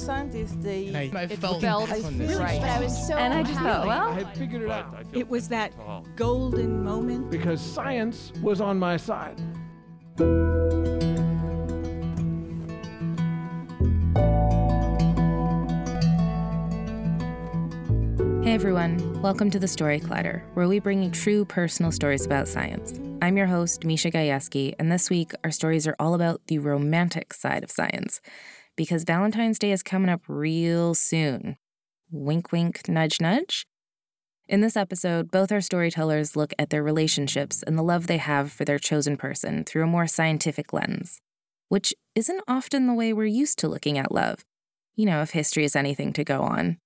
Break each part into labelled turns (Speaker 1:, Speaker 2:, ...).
Speaker 1: These NYU scientists, they
Speaker 2: And I, I felt,
Speaker 1: felt
Speaker 2: on this.
Speaker 1: right.
Speaker 3: But I was so
Speaker 1: and I just thought, well,
Speaker 2: I had figured it out
Speaker 4: It was that golden moment.
Speaker 2: because science was on my side.
Speaker 5: Hey everyone, welcome to the Story Collider, where we bring you true personal stories about science. I'm your host, Misha Gajewski, and this week our stories are all about the romantic side of science, because Valentine's Day is coming up real soon. Wink, wink, nudge, nudge. In this episode, both our storytellers look at their relationships and the love they have for their chosen person through a more scientific lens, which isn't often the way we're used to looking at love. You know, if history is anything to go on.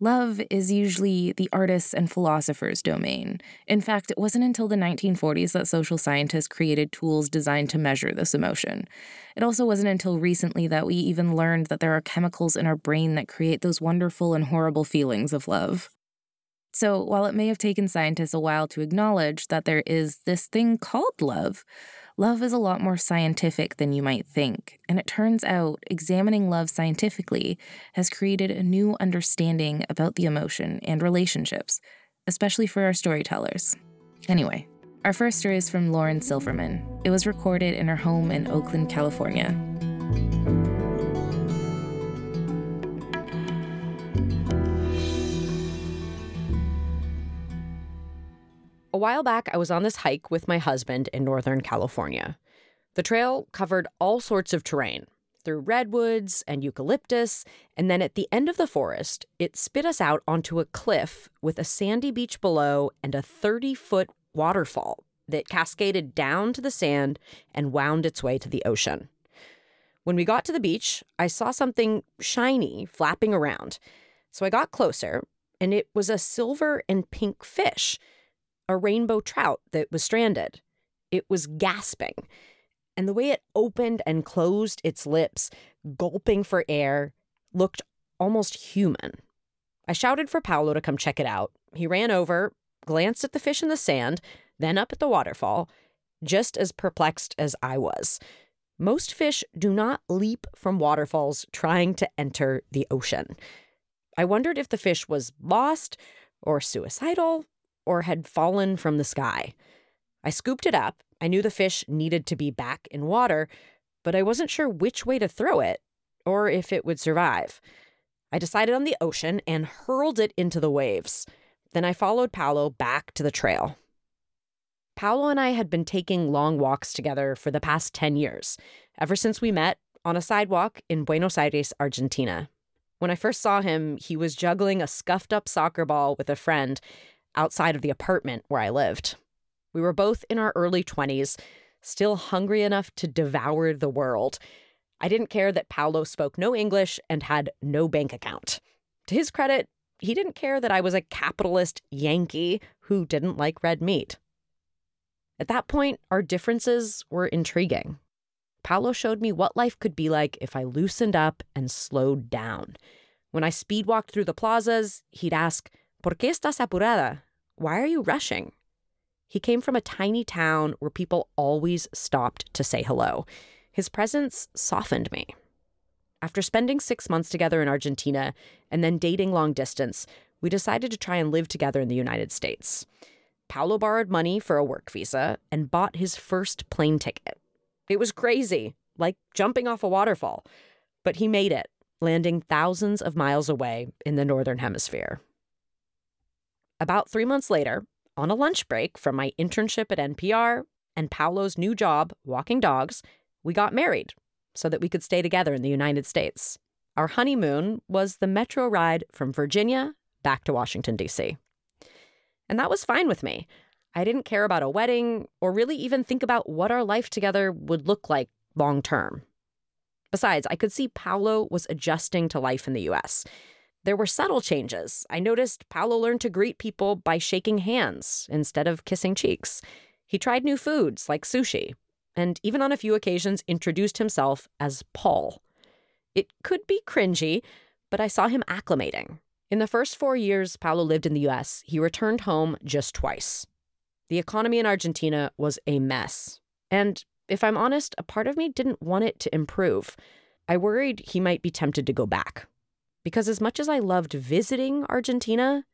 Speaker 5: Love is usually the artist's and philosopher's domain. In fact, it wasn't until the 1940s that social scientists created tools designed to measure this emotion. It also wasn't until recently that we even learned that there are chemicals in our brain that create those wonderful and horrible feelings of love. So, while it may have taken scientists a while to acknowledge that there is this thing called love, love is a lot more scientific than you might think. And it turns out examining love scientifically has created a new understanding about the emotion and relationships, especially for our storytellers. Anyway, our first story is from Lauren Silverman. It was recorded in her home in Oakland, California.
Speaker 6: A while back, I was on this hike with my husband in Northern California. The trail covered all sorts of terrain through redwoods and eucalyptus, and then at the end of the forest, it spit us out onto a cliff with a sandy beach below and a 30 foot waterfall that cascaded down to the sand and wound its way to the ocean. When we got to the beach, I saw something shiny flapping around. So I got closer, and it was a silver and pink fish a rainbow trout that was stranded. It was gasping. And the way it opened and closed its lips, gulping for air, looked almost human. I shouted for Paolo to come check it out. He ran over, glanced at the fish in the sand, then up at the waterfall, just as perplexed as I was. Most fish do not leap from waterfalls trying to enter the ocean. I wondered if the fish was lost or suicidal or had fallen from the sky. I scooped it up. I knew the fish needed to be back in water, but I wasn't sure which way to throw it or if it would survive. I decided on the ocean and hurled it into the waves. Then I followed Paolo back to the trail. Paolo and I had been taking long walks together for the past 10 years, ever since we met on a sidewalk in Buenos Aires, Argentina. When I first saw him, he was juggling a scuffed up soccer ball with a friend outside of the apartment where I lived. We were both in our early 20s, still hungry enough to devour the world. I didn't care that Paolo spoke no English and had no bank account. To his credit, he didn't care that I was a capitalist Yankee who didn't like red meat. At that point, our differences were intriguing. Paolo showed me what life could be like if I loosened up and slowed down. When I speed walked through the plazas, he'd ask, ¿Por qué estás apurada? Why are you rushing? He came from a tiny town where people always stopped to say hello. His presence softened me. After spending six months together in Argentina and then dating long distance, we decided to try and live together in the United States. Paolo borrowed money for a work visa and bought his first plane ticket. It was crazy, like jumping off a waterfall, but he made it, landing thousands of miles away in the Northern Hemisphere. About three months later, on a lunch break from my internship at NPR and Paolo's new job, walking dogs, we got married so that we could stay together in the United States. Our honeymoon was the metro ride from Virginia back to Washington, D.C. And that was fine with me. I didn't care about a wedding or really even think about what our life together would look like long term. Besides, I could see Paolo was adjusting to life in the US. There were subtle changes. I noticed Paolo learned to greet people by shaking hands instead of kissing cheeks. He tried new foods like sushi, and even on a few occasions introduced himself as Paul. It could be cringy, but I saw him acclimating. In the first four years Paolo lived in the US, he returned home just twice. The economy in Argentina was a mess. And if I'm honest, a part of me didn't want it to improve. I worried he might be tempted to go back. Because as much as I loved visiting Argentina,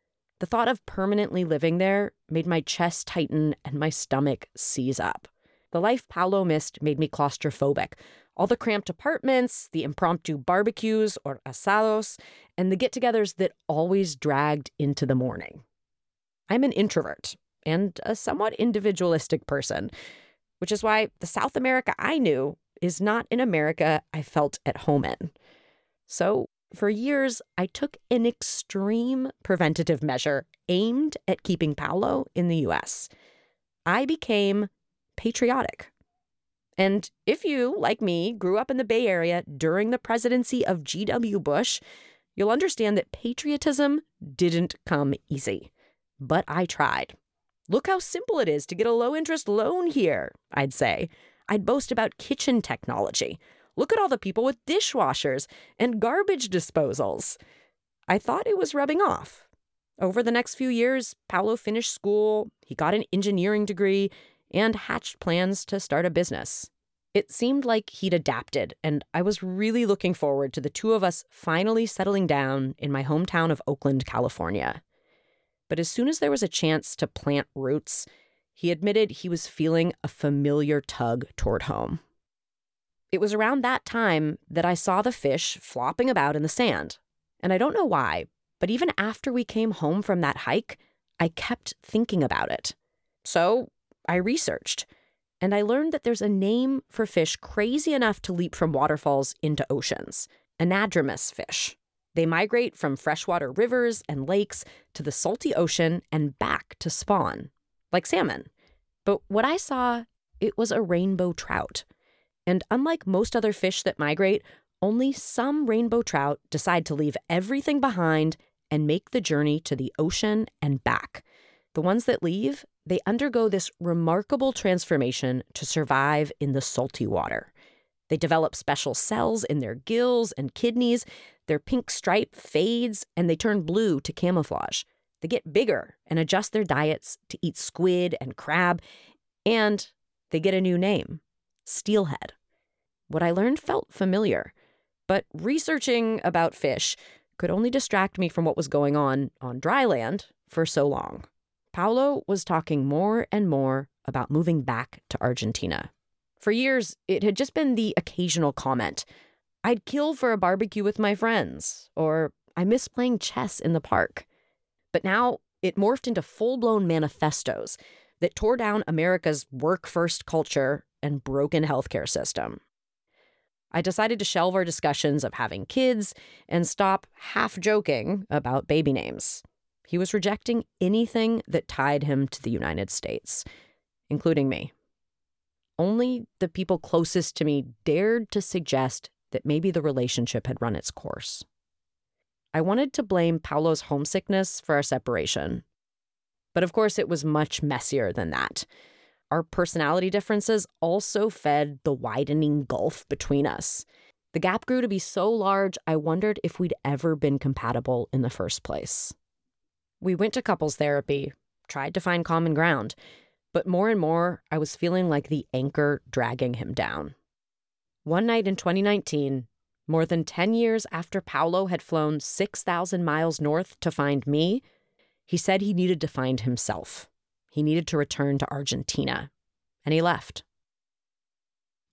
Speaker 6: the thought of permanently living there made my chest tighten and my stomach seize up. The life Paolo missed made me claustrophobic. All the cramped apartments, the impromptu barbecues or asados, and the get togethers that always dragged into the morning. I'm an introvert and a somewhat individualistic person, which is why the South America I knew is not an America I felt at home in. So, for years, I took an extreme preventative measure aimed at keeping Paolo in the US. I became patriotic. And if you, like me, grew up in the Bay Area during the presidency of G.W. Bush, you'll understand that patriotism didn't come easy. But I tried. Look how simple it is to get a low interest loan here, I'd say. I'd boast about kitchen technology. Look at all the people with dishwashers and garbage disposals. I thought it was rubbing off. Over the next few years, Paolo finished school, he got an engineering degree, and hatched plans to start a business. It seemed like he'd adapted, and I was really looking forward to the two of us finally settling down in my hometown of Oakland, California. But as soon as there was a chance to plant roots, he admitted he was feeling a familiar tug toward home. It was around that time that I saw the fish flopping about in the sand. And I don't know why, but even after we came home from that hike, I kept thinking about it. So I researched, and I learned that there's a name for fish crazy enough to leap from waterfalls into oceans anadromous fish. They migrate from freshwater rivers and lakes to the salty ocean and back to spawn, like salmon. But what I saw, it was a rainbow trout. And unlike most other fish that migrate, only some rainbow trout decide to leave everything behind and make the journey to the ocean and back. The ones that leave, they undergo this remarkable transformation to survive in the salty water. They develop special cells in their gills and kidneys. Their pink stripe fades and they turn blue to camouflage. They get bigger and adjust their diets to eat squid and crab. And they get a new name steelhead. What I learned felt familiar, but researching about fish could only distract me from what was going on on dry land for so long. Paolo was talking more and more about moving back to Argentina. For years, it had just been the occasional comment I'd kill for a barbecue with my friends, or I miss playing chess in the park. But now it morphed into full blown manifestos that tore down America's work first culture and broken healthcare system. I decided to shelve our discussions of having kids and stop half joking about baby names. He was rejecting anything that tied him to the United States, including me. Only the people closest to me dared to suggest that maybe the relationship had run its course. I wanted to blame Paolo's homesickness for our separation. But of course, it was much messier than that. Our personality differences also fed the widening gulf between us. The gap grew to be so large, I wondered if we'd ever been compatible in the first place. We went to couples therapy, tried to find common ground, but more and more, I was feeling like the anchor dragging him down. One night in 2019, more than 10 years after Paolo had flown 6,000 miles north to find me, he said he needed to find himself. He needed to return to Argentina. And he left.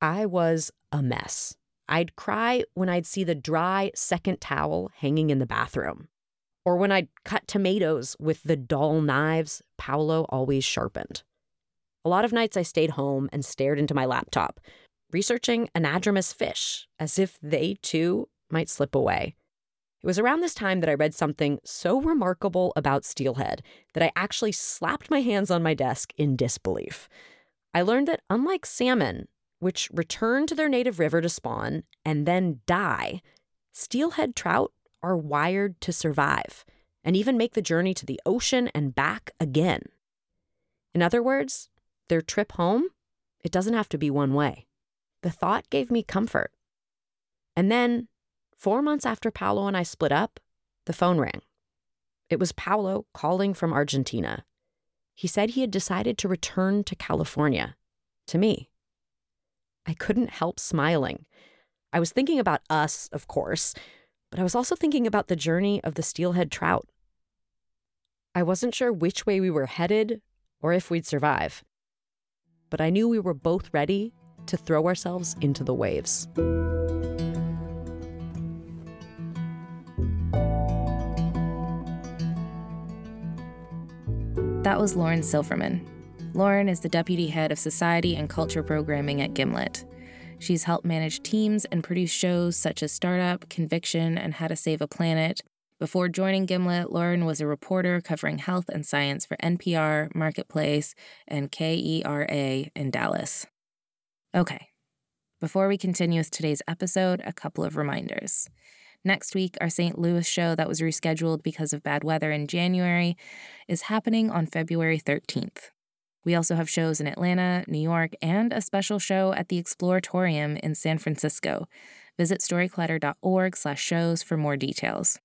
Speaker 6: I was a mess. I'd cry when I'd see the dry second towel hanging in the bathroom, or when I'd cut tomatoes with the dull knives Paolo always sharpened. A lot of nights I stayed home and stared into my laptop, researching anadromous fish as if they too might slip away. It was around this time that I read something so remarkable about steelhead that I actually slapped my hands on my desk in disbelief. I learned that unlike salmon, which return to their native river to spawn and then die, steelhead trout are wired to survive and even make the journey to the ocean and back again. In other words, their trip home, it doesn't have to be one way. The thought gave me comfort. And then, four months after Paolo and I split up, the phone rang. It was Paolo calling from Argentina. He said he had decided to return to California, to me. I couldn't help smiling. I was thinking about us, of course, but I was also thinking about the journey of the steelhead trout. I wasn't sure which way we were headed or if we'd survive, but I knew we were both ready to throw ourselves into the waves.
Speaker 5: That was Lauren Silverman. Lauren is the deputy head of society and culture programming at Gimlet. She's helped manage teams and produce shows such as Startup, Conviction, and How to Save a Planet. Before joining Gimlet, Lauren was a reporter covering health and science for NPR, Marketplace, and KERA in Dallas. Okay, before we continue with today's episode, a couple of reminders. Next week, our St. Louis show that was rescheduled because of bad weather in January is happening on February 13th. We also have shows in Atlanta, New York, and a special show at the Exploratorium in San Francisco. Visit storycollider.org/shows for more details.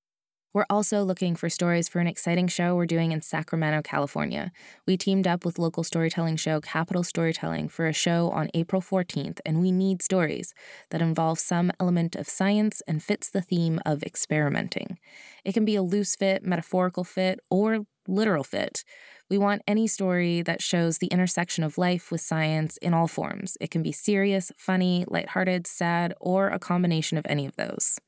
Speaker 5: We're also looking for stories for an exciting show we're doing in Sacramento, California. We teamed up with local storytelling show Capital Storytelling for a show on April 14th, and we need stories that involve some element of science and fits the theme of experimenting. It can be a loose fit, metaphorical fit, or literal fit. We want any story that shows the intersection of life with science in all forms. It can be serious, funny, lighthearted, sad, or a combination of any of those.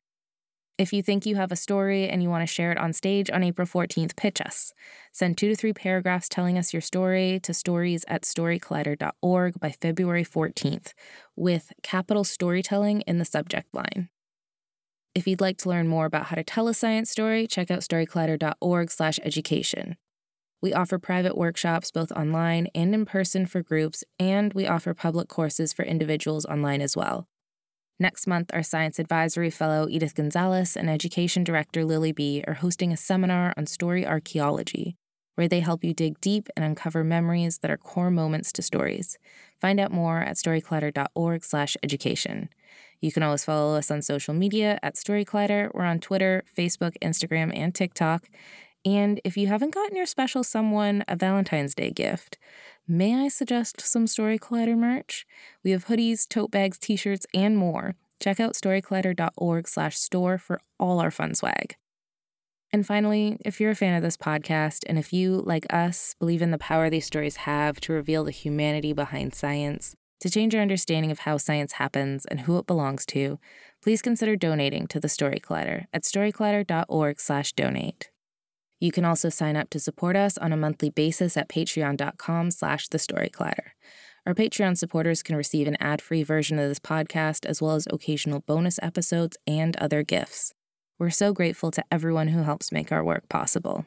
Speaker 5: If you think you have a story and you want to share it on stage on April 14th, pitch us. Send two to three paragraphs telling us your story to stories at storycollider.org by February 14th, with capital storytelling in the subject line. If you'd like to learn more about how to tell a science story, check out storycollider.org/education. We offer private workshops both online and in person for groups, and we offer public courses for individuals online as well. Next month, our Science Advisory Fellow Edith Gonzalez and Education Director Lily B are hosting a seminar on story archaeology, where they help you dig deep and uncover memories that are core moments to stories. Find out more at storycollider.org/education. You can always follow us on social media at StoryCollider. We're on Twitter, Facebook, Instagram, and TikTok. And if you haven't gotten your special someone a Valentine's Day gift, may I suggest some Story Collider merch? We have hoodies, tote bags, t-shirts, and more. Check out storycollider.org slash store for all our fun swag. And finally, if you're a fan of this podcast, and if you, like us, believe in the power these stories have to reveal the humanity behind science, to change your understanding of how science happens and who it belongs to, please consider donating to the Story Collider at storycollider.org slash donate. You can also sign up to support us on a monthly basis at patreon.com slash the story. Our Patreon supporters can receive an ad-free version of this podcast as well as occasional bonus episodes and other gifts. We're so grateful to everyone who helps make our work possible.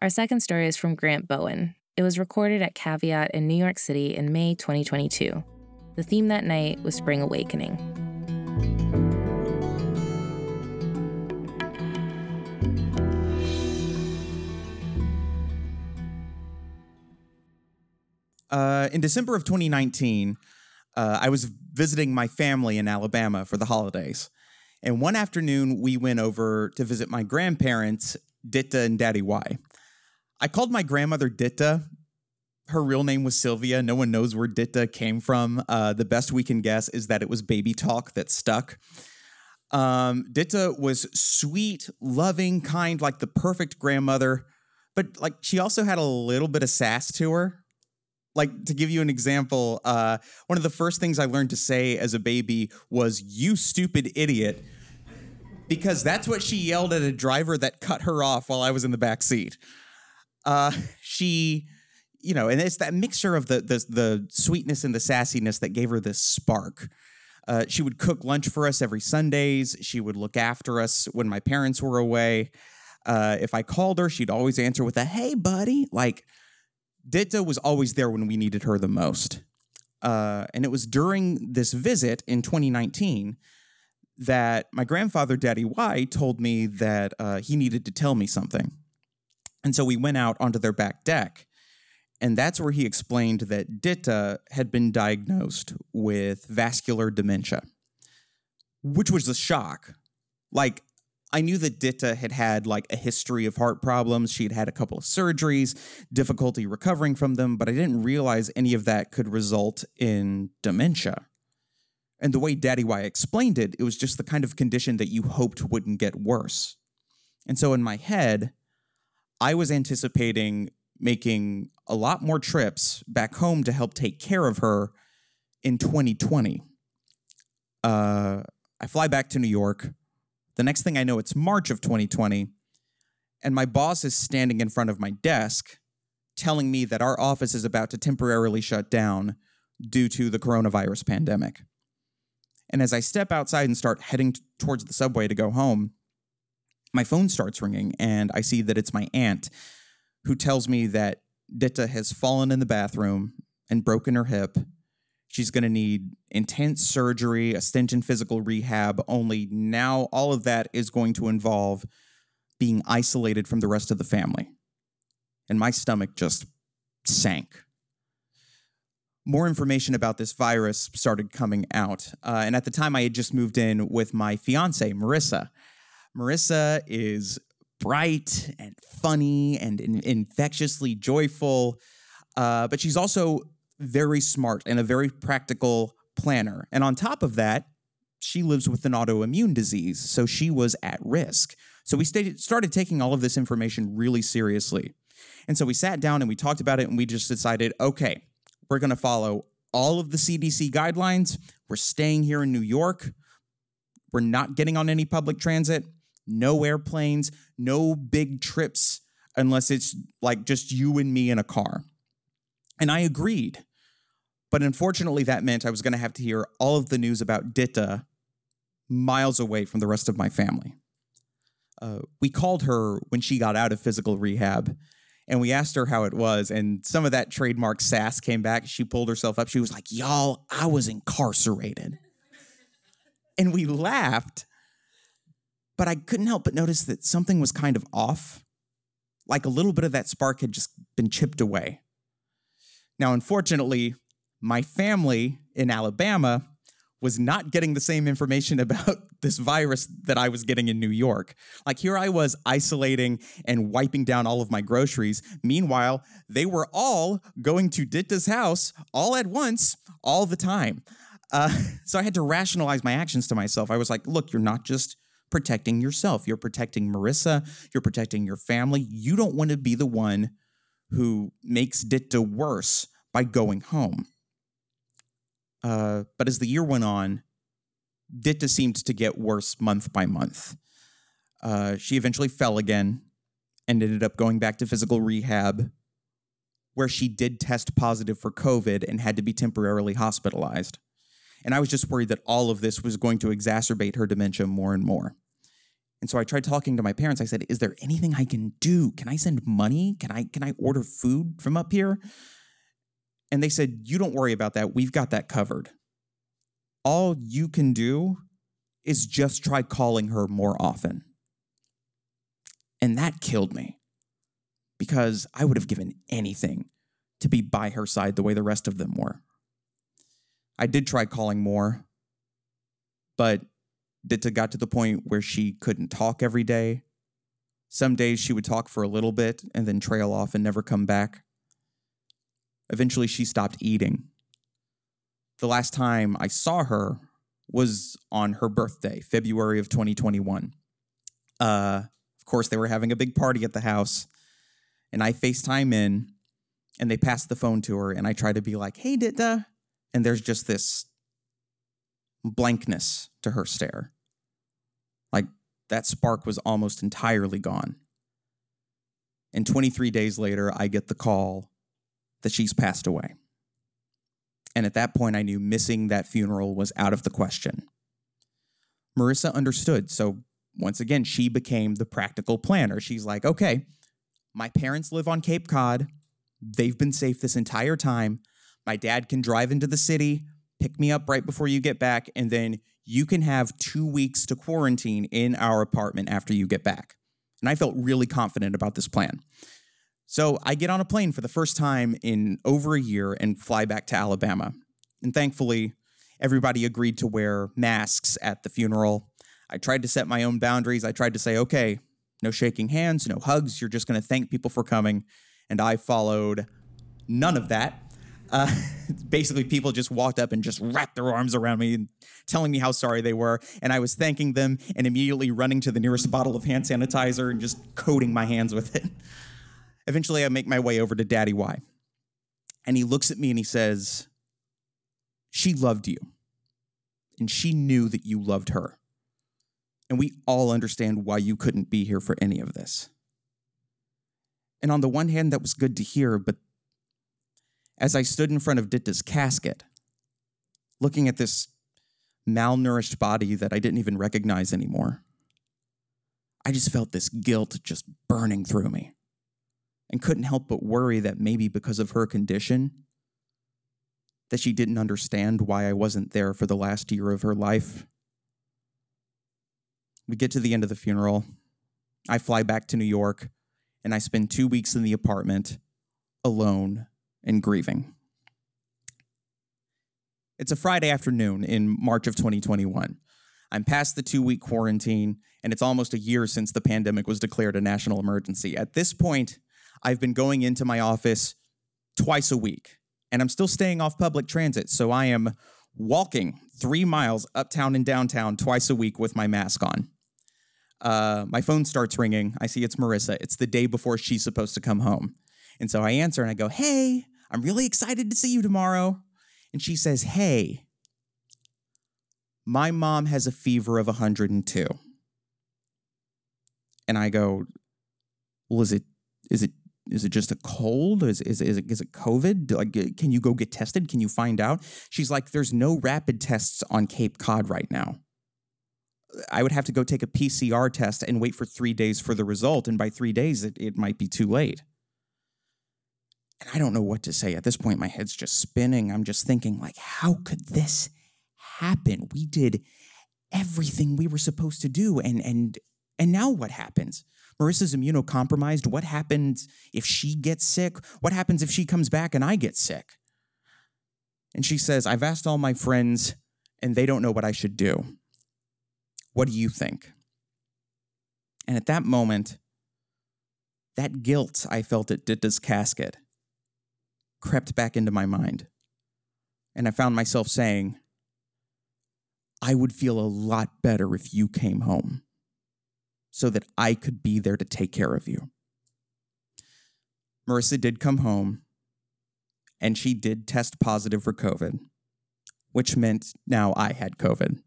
Speaker 5: Our second story is from Grant Bowen. It was recorded at Caveat in New York City in May 2022. The theme that night was Spring Awakening.
Speaker 7: Uh, in December of 2019, uh, I was visiting my family in Alabama for the holidays. And one afternoon, we went over to visit my grandparents, Ditta and Daddy Y. I called my grandmother Ditta. Her real name was Sylvia. No one knows where Ditta came from. Uh, the best we can guess is that it was baby talk that stuck. Um, Ditta was sweet, loving, kind, like the perfect grandmother, but like she also had a little bit of sass to her. Like to give you an example, uh, one of the first things I learned to say as a baby was "you stupid idiot," because that's what she yelled at a driver that cut her off while I was in the back seat. Uh, she, you know, and it's that mixture of the the, the sweetness and the sassiness that gave her this spark. Uh, she would cook lunch for us every Sundays. She would look after us when my parents were away. Uh, if I called her, she'd always answer with a "Hey, buddy." Like Ditta was always there when we needed her the most. Uh, and it was during this visit in 2019 that my grandfather, Daddy Y, told me that uh, he needed to tell me something. And so we went out onto their back deck. And that's where he explained that Ditta had been diagnosed with vascular dementia, which was a shock. Like, I knew that Ditta had had like a history of heart problems. She had had a couple of surgeries, difficulty recovering from them, but I didn't realize any of that could result in dementia. And the way Daddy Y explained it, it was just the kind of condition that you hoped wouldn't get worse. And so in my head, I was anticipating making a lot more trips back home to help take care of her in 2020. Uh, I fly back to New York. The next thing I know, it's March of 2020, and my boss is standing in front of my desk telling me that our office is about to temporarily shut down due to the coronavirus pandemic. And as I step outside and start heading t- towards the subway to go home, my phone starts ringing, and I see that it's my aunt who tells me that Ditta has fallen in the bathroom and broken her hip. She's going to need intense surgery, a stint in physical rehab, only now all of that is going to involve being isolated from the rest of the family. And my stomach just sank. More information about this virus started coming out. Uh, and at the time, I had just moved in with my fiance, Marissa. Marissa is bright and funny and in- infectiously joyful, uh, but she's also very smart and a very practical planner. And on top of that, she lives with an autoimmune disease, so she was at risk. So we started taking all of this information really seriously. And so we sat down and we talked about it and we just decided okay, we're going to follow all of the CDC guidelines. We're staying here in New York. We're not getting on any public transit, no airplanes, no big trips unless it's like just you and me in a car. And I agreed. But unfortunately, that meant I was going to have to hear all of the news about Ditta miles away from the rest of my family. Uh, we called her when she got out of physical rehab and we asked her how it was. And some of that trademark sass came back. She pulled herself up. She was like, Y'all, I was incarcerated. and we laughed, but I couldn't help but notice that something was kind of off. Like a little bit of that spark had just been chipped away. Now, unfortunately, my family in Alabama was not getting the same information about this virus that I was getting in New York. Like here I was isolating and wiping down all of my groceries. Meanwhile, they were all going to Ditta's house all at once, all the time. Uh, so I had to rationalize my actions to myself. I was like, look, you're not just protecting yourself, you're protecting Marissa, you're protecting your family. You don't want to be the one who makes Ditta worse by going home. Uh, but as the year went on, Ditta seemed to get worse month by month. Uh, she eventually fell again and ended up going back to physical rehab, where she did test positive for COVID and had to be temporarily hospitalized. And I was just worried that all of this was going to exacerbate her dementia more and more. And so I tried talking to my parents. I said, "Is there anything I can do? Can I send money? Can I can I order food from up here?" And they said, You don't worry about that. We've got that covered. All you can do is just try calling her more often. And that killed me because I would have given anything to be by her side the way the rest of them were. I did try calling more, but Ditta got to the point where she couldn't talk every day. Some days she would talk for a little bit and then trail off and never come back. Eventually, she stopped eating. The last time I saw her was on her birthday, February of 2021. Uh, of course, they were having a big party at the house, and I FaceTime in, and they passed the phone to her, and I try to be like, hey, Ditta. And there's just this blankness to her stare. Like that spark was almost entirely gone. And 23 days later, I get the call that she's passed away. And at that point, I knew missing that funeral was out of the question. Marissa understood. So once again, she became the practical planner. She's like, okay, my parents live on Cape Cod. They've been safe this entire time. My dad can drive into the city, pick me up right before you get back, and then you can have two weeks to quarantine in our apartment after you get back. And I felt really confident about this plan. So I get on a plane for the first time in over a year and fly back to Alabama. And thankfully, everybody agreed to wear masks at the funeral. I tried to set my own boundaries. I tried to say, okay, no shaking hands, no hugs. You're just going to thank people for coming. And I followed none of that. Uh, basically, people just walked up and just wrapped their arms around me and telling me how sorry they were. And I was thanking them and immediately running to the nearest bottle of hand sanitizer and just coating my hands with it. Eventually, I make my way over to Daddy Y. And he looks at me and he says, She loved you. And she knew that you loved her. And we all understand why you couldn't be here for any of this. And on the one hand, that was good to hear, but as I stood in front of Ditta's casket, looking at this malnourished body that I didn't even recognize anymore, I just felt this guilt just burning through me and couldn't help but worry that maybe because of her condition, that she didn't understand why I wasn't there for the last year of her life. We get to the end of the funeral. I fly back to New York and I spend two weeks in the apartment alone and grieving. It's a Friday afternoon in March of 2021. I'm past the two week quarantine, and it's almost a year since the pandemic was declared a national emergency. At this point, I've been going into my office twice a week, and I'm still staying off public transit. So I am walking three miles uptown and downtown twice a week with my mask on. Uh, my phone starts ringing. I see it's Marissa. It's the day before she's supposed to come home. And so I answer and I go, Hey, I'm really excited to see you tomorrow. And she says, Hey, my mom has a fever of 102. And I go, Well, is it is it is it just a cold? Is, is, is, it, is it COVID? Like, can you go get tested? Can you find out? She's like, there's no rapid tests on Cape Cod right now. I would have to go take a PCR test and wait for three days for the result. And by three days, it, it might be too late. And I don't know what to say. At this point, my head's just spinning. I'm just thinking, like, how could this happen? We did everything we were supposed to do. And and and now what happens? Marissa's immunocompromised. What happens if she gets sick? What happens if she comes back and I get sick? And she says, I've asked all my friends and they don't know what I should do. What do you think? And at that moment, that guilt I felt at Ditta's casket crept back into my mind. And I found myself saying, I would feel a lot better if you came home so that I could be there to take care of you. Marissa did come home and she did test positive for COVID, which meant now I had COVID.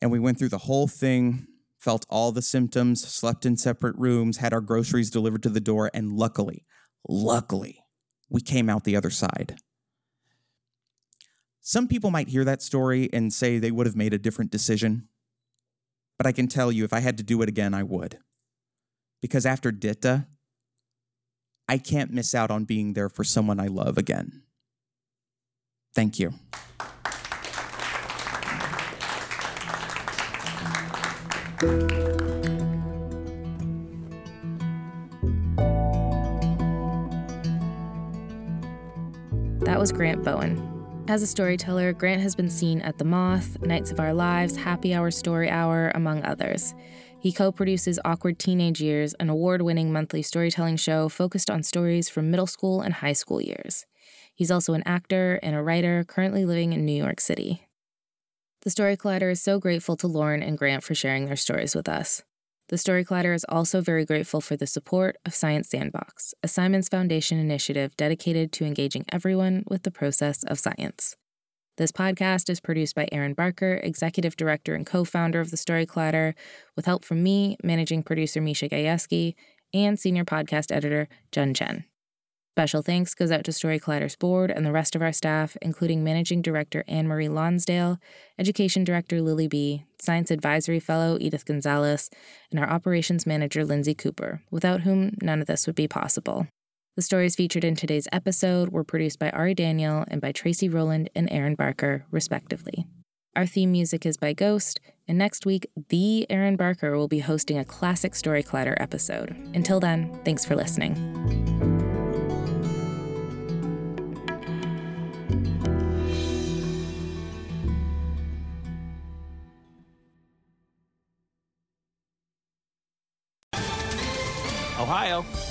Speaker 7: And we went through the whole thing, felt all the symptoms, slept in separate rooms, had our groceries delivered to the door, and luckily, luckily, we came out the other side. Some people might hear that story and say they would have made a different decision. But I can tell you, if I had to do it again, I would. Because after Ditta, I can't miss out on being there for someone I love again. Thank you.
Speaker 5: That was Grant Bowen. As a storyteller, Grant has been seen at The Moth, Nights of Our Lives, Happy Hour Story Hour, among others. He co produces Awkward Teenage Years, an award winning monthly storytelling show focused on stories from middle school and high school years. He's also an actor and a writer currently living in New York City. The Story Collider is so grateful to Lauren and Grant for sharing their stories with us. The Story Collider is also very grateful for the support of Science Sandbox, a Simons Foundation initiative dedicated to engaging everyone with the process of science. This podcast is produced by Erin Barker, executive director and co founder of The Story Collider, with help from me, managing producer Misha Gajewski, and senior podcast editor Jen Chen. Special thanks goes out to Story Collider's board and the rest of our staff, including Managing Director Anne Marie Lonsdale, Education Director Lily B., Science Advisory Fellow Edith Gonzalez, and our Operations Manager Lindsay Cooper, without whom none of this would be possible. The stories featured in today's episode were produced by Ari Daniel and by Tracy Rowland and Erin Barker, respectively. Our theme music is by Ghost, and next week, the Erin Barker will be hosting a classic Story Collider episode. Until then, thanks for listening.